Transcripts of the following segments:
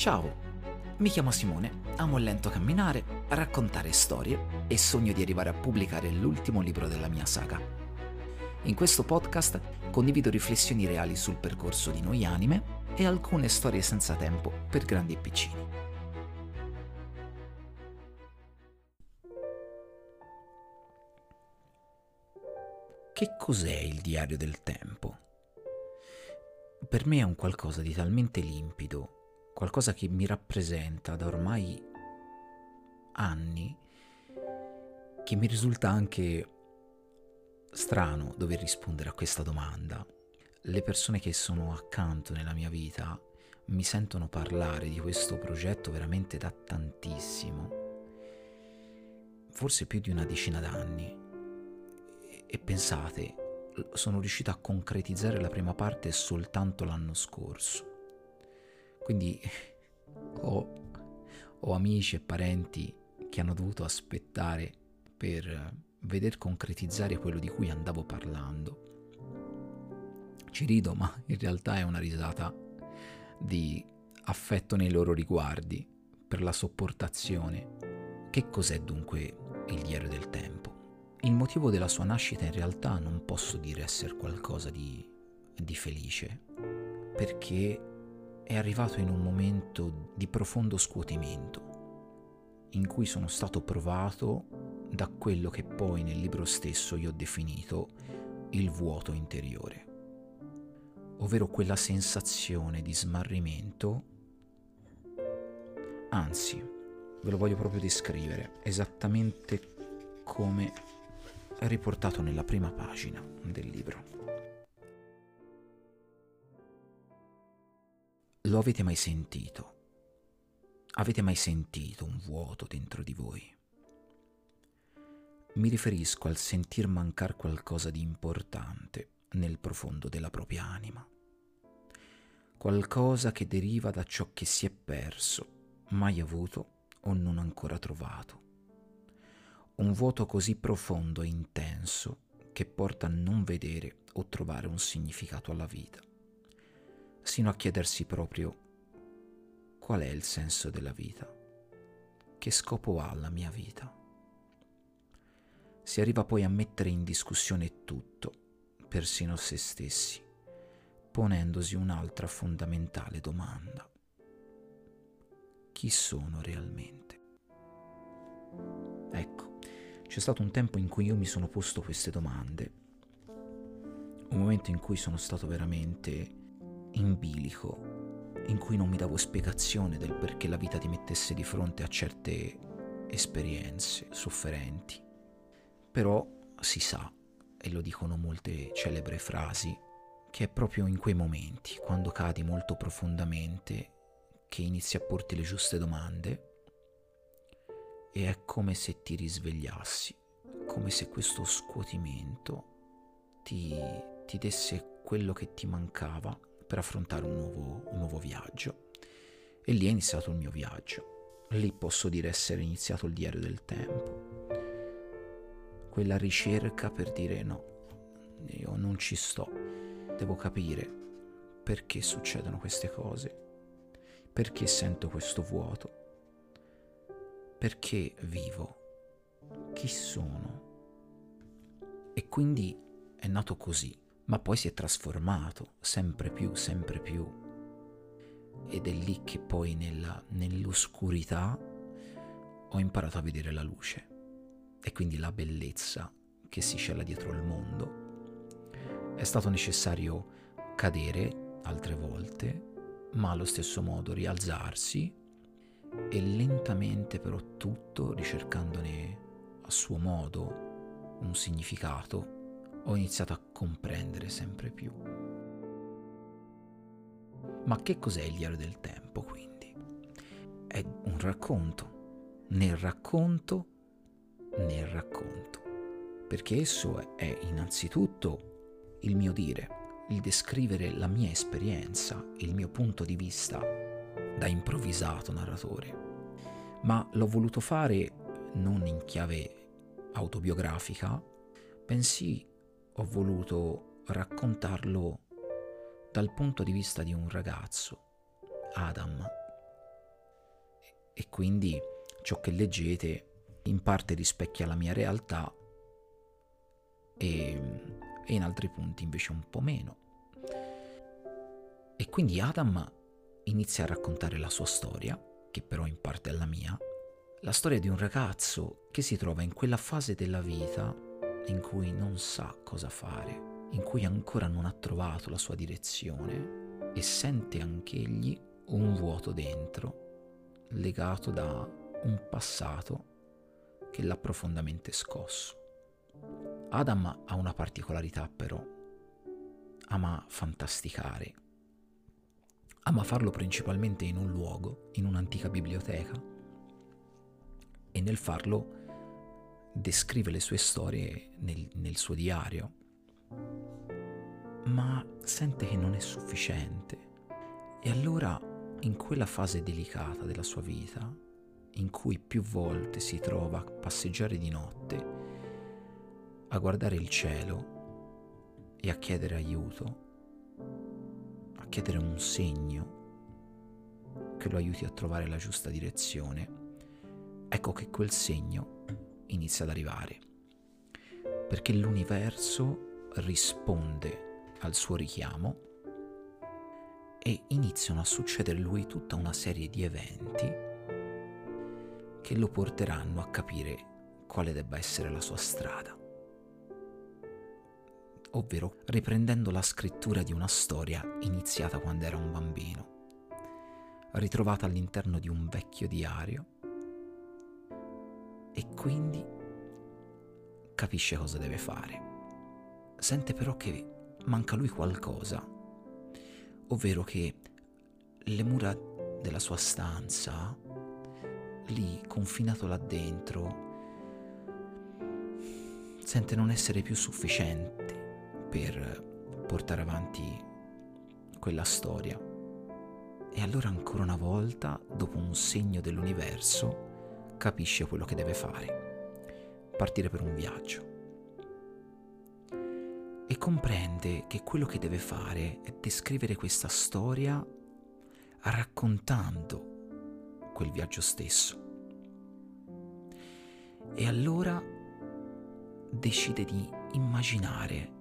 Ciao, mi chiamo Simone, amo il lento camminare, raccontare storie e sogno di arrivare a pubblicare l'ultimo libro della mia saga. In questo podcast condivido riflessioni reali sul percorso di noi anime e alcune storie senza tempo per grandi e piccini. Che cos'è il diario del tempo? Per me è un qualcosa di talmente limpido qualcosa che mi rappresenta da ormai anni, che mi risulta anche strano dover rispondere a questa domanda. Le persone che sono accanto nella mia vita mi sentono parlare di questo progetto veramente da tantissimo, forse più di una decina d'anni. E pensate, sono riuscito a concretizzare la prima parte soltanto l'anno scorso. Quindi ho, ho amici e parenti che hanno dovuto aspettare per veder concretizzare quello di cui andavo parlando. Ci rido, ma in realtà è una risata di affetto nei loro riguardi, per la sopportazione. Che cos'è dunque il diario del tempo? Il motivo della sua nascita in realtà non posso dire essere qualcosa di, di felice, perché è arrivato in un momento di profondo scuotimento, in cui sono stato provato da quello che poi nel libro stesso io ho definito il vuoto interiore, ovvero quella sensazione di smarrimento, anzi, ve lo voglio proprio descrivere, esattamente come riportato nella prima pagina del libro. Lo avete mai sentito? Avete mai sentito un vuoto dentro di voi? Mi riferisco al sentir mancar qualcosa di importante nel profondo della propria anima. Qualcosa che deriva da ciò che si è perso, mai avuto o non ancora trovato. Un vuoto così profondo e intenso che porta a non vedere o trovare un significato alla vita sino a chiedersi proprio qual è il senso della vita, che scopo ha la mia vita. Si arriva poi a mettere in discussione tutto, persino se stessi, ponendosi un'altra fondamentale domanda. Chi sono realmente? Ecco, c'è stato un tempo in cui io mi sono posto queste domande, un momento in cui sono stato veramente in bilico in cui non mi davo spiegazione del perché la vita ti mettesse di fronte a certe esperienze sofferenti. Però si sa, e lo dicono molte celebre frasi, che è proprio in quei momenti, quando cadi molto profondamente, che inizi a porti le giuste domande e è come se ti risvegliassi, come se questo scuotimento ti, ti desse quello che ti mancava per affrontare un nuovo, un nuovo viaggio. E lì è iniziato il mio viaggio. Lì posso dire essere iniziato il diario del tempo. Quella ricerca per dire no, io non ci sto, devo capire perché succedono queste cose, perché sento questo vuoto, perché vivo, chi sono. E quindi è nato così ma poi si è trasformato sempre più, sempre più. Ed è lì che poi nella, nell'oscurità ho imparato a vedere la luce e quindi la bellezza che si cela dietro il mondo. È stato necessario cadere altre volte, ma allo stesso modo rialzarsi e lentamente però tutto ricercandone a suo modo un significato ho iniziato a comprendere sempre più. Ma che cos'è il diario del tempo, quindi? È un racconto, nel racconto, nel racconto, perché esso è innanzitutto il mio dire, il descrivere la mia esperienza, il mio punto di vista da improvvisato narratore. Ma l'ho voluto fare non in chiave autobiografica, bensì ho voluto raccontarlo dal punto di vista di un ragazzo, Adam, quindi ciò che leggete in parte rispecchia la mia realtà e, e in altri punti invece un po' meno. E quindi Adam inizia a raccontare la sua storia, che però in parte è la mia, la storia di un ragazzo che si trova in quella fase della vita in cui non sa cosa fare, in cui ancora non ha trovato la sua direzione e sente anch'egli un vuoto dentro, legato da un passato che l'ha profondamente scosso. Adam ha una particolarità però, ama fantasticare, ama farlo principalmente in un luogo, in un'antica biblioteca, e nel farlo descrive le sue storie nel, nel suo diario, ma sente che non è sufficiente. E allora, in quella fase delicata della sua vita, in cui più volte si trova a passeggiare di notte, a guardare il cielo e a chiedere aiuto, a chiedere un segno che lo aiuti a trovare la giusta direzione, ecco che quel segno inizia ad arrivare, perché l'universo risponde al suo richiamo e iniziano a succedere a lui tutta una serie di eventi che lo porteranno a capire quale debba essere la sua strada. Ovvero riprendendo la scrittura di una storia iniziata quando era un bambino, ritrovata all'interno di un vecchio diario e quindi capisce cosa deve fare. Sente però che manca lui qualcosa, ovvero che le mura della sua stanza, lì confinato là dentro, sente non essere più sufficiente per portare avanti quella storia. E allora ancora una volta, dopo un segno dell'universo, capisce quello che deve fare. Partire per un viaggio. E comprende che quello che deve fare è descrivere questa storia raccontando quel viaggio stesso. E allora decide di immaginare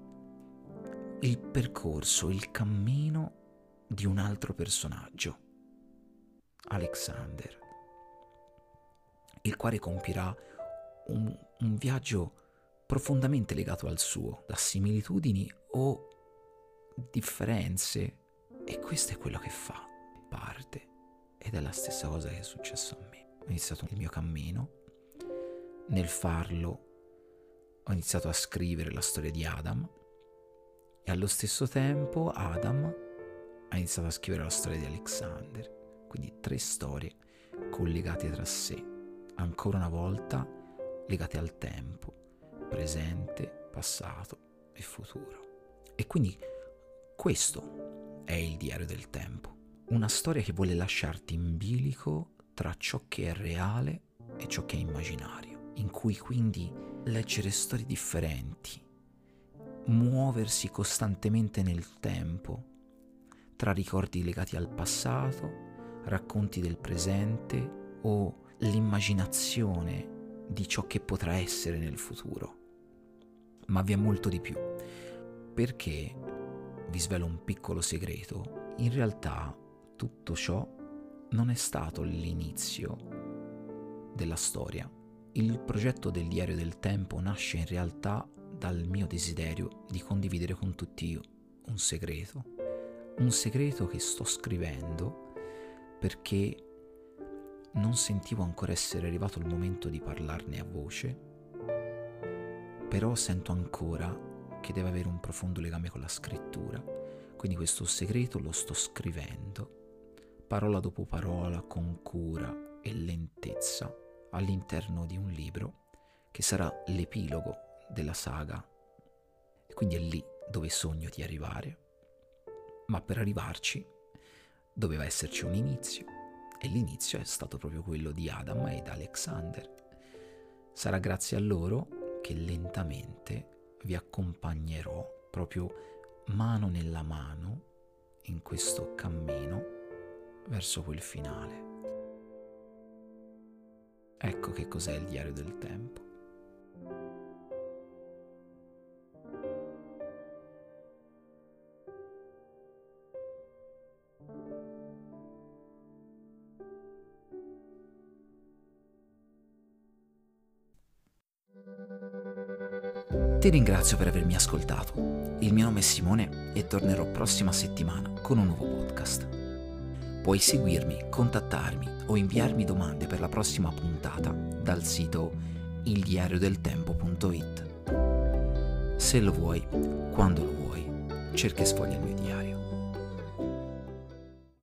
il percorso, il cammino di un altro personaggio, Alexander, il quale compirà un, un viaggio profondamente legato al suo, da similitudini o differenze, e questo è quello che fa, parte, ed è la stessa cosa che è successo a me. Ho iniziato il mio cammino, nel farlo ho iniziato a scrivere la storia di Adam, e allo stesso tempo Adam ha iniziato a scrivere la storia di Alexander, quindi tre storie collegate tra sé, ancora una volta legate al tempo, presente, passato e futuro. E quindi questo è il diario del tempo, una storia che vuole lasciarti in bilico tra ciò che è reale e ciò che è immaginario, in cui quindi leggere storie differenti, muoversi costantemente nel tempo, tra ricordi legati al passato, racconti del presente o l'immaginazione di ciò che potrà essere nel futuro. Ma vi è molto di più, perché, vi svelo un piccolo segreto, in realtà tutto ciò non è stato l'inizio della storia. Il progetto del diario del tempo nasce in realtà dal mio desiderio di condividere con tutti un segreto, un segreto che sto scrivendo perché non sentivo ancora essere arrivato il momento di parlarne a voce, però sento ancora che deve avere un profondo legame con la scrittura, quindi questo segreto lo sto scrivendo, parola dopo parola, con cura e lentezza, all'interno di un libro che sarà l'epilogo della saga. E quindi è lì dove sogno di arrivare. Ma per arrivarci doveva esserci un inizio. E l'inizio è stato proprio quello di Adam ed Alexander. Sarà grazie a loro che lentamente vi accompagnerò proprio mano nella mano in questo cammino verso quel finale. Ecco che cos'è il diario del tempo. Ti ringrazio per avermi ascoltato. Il mio nome è Simone e tornerò prossima settimana con un nuovo podcast. Puoi seguirmi, contattarmi o inviarmi domande per la prossima puntata dal sito ildiariodeltempo.it. Se lo vuoi, quando lo vuoi, cerca e sfoglia il mio diario.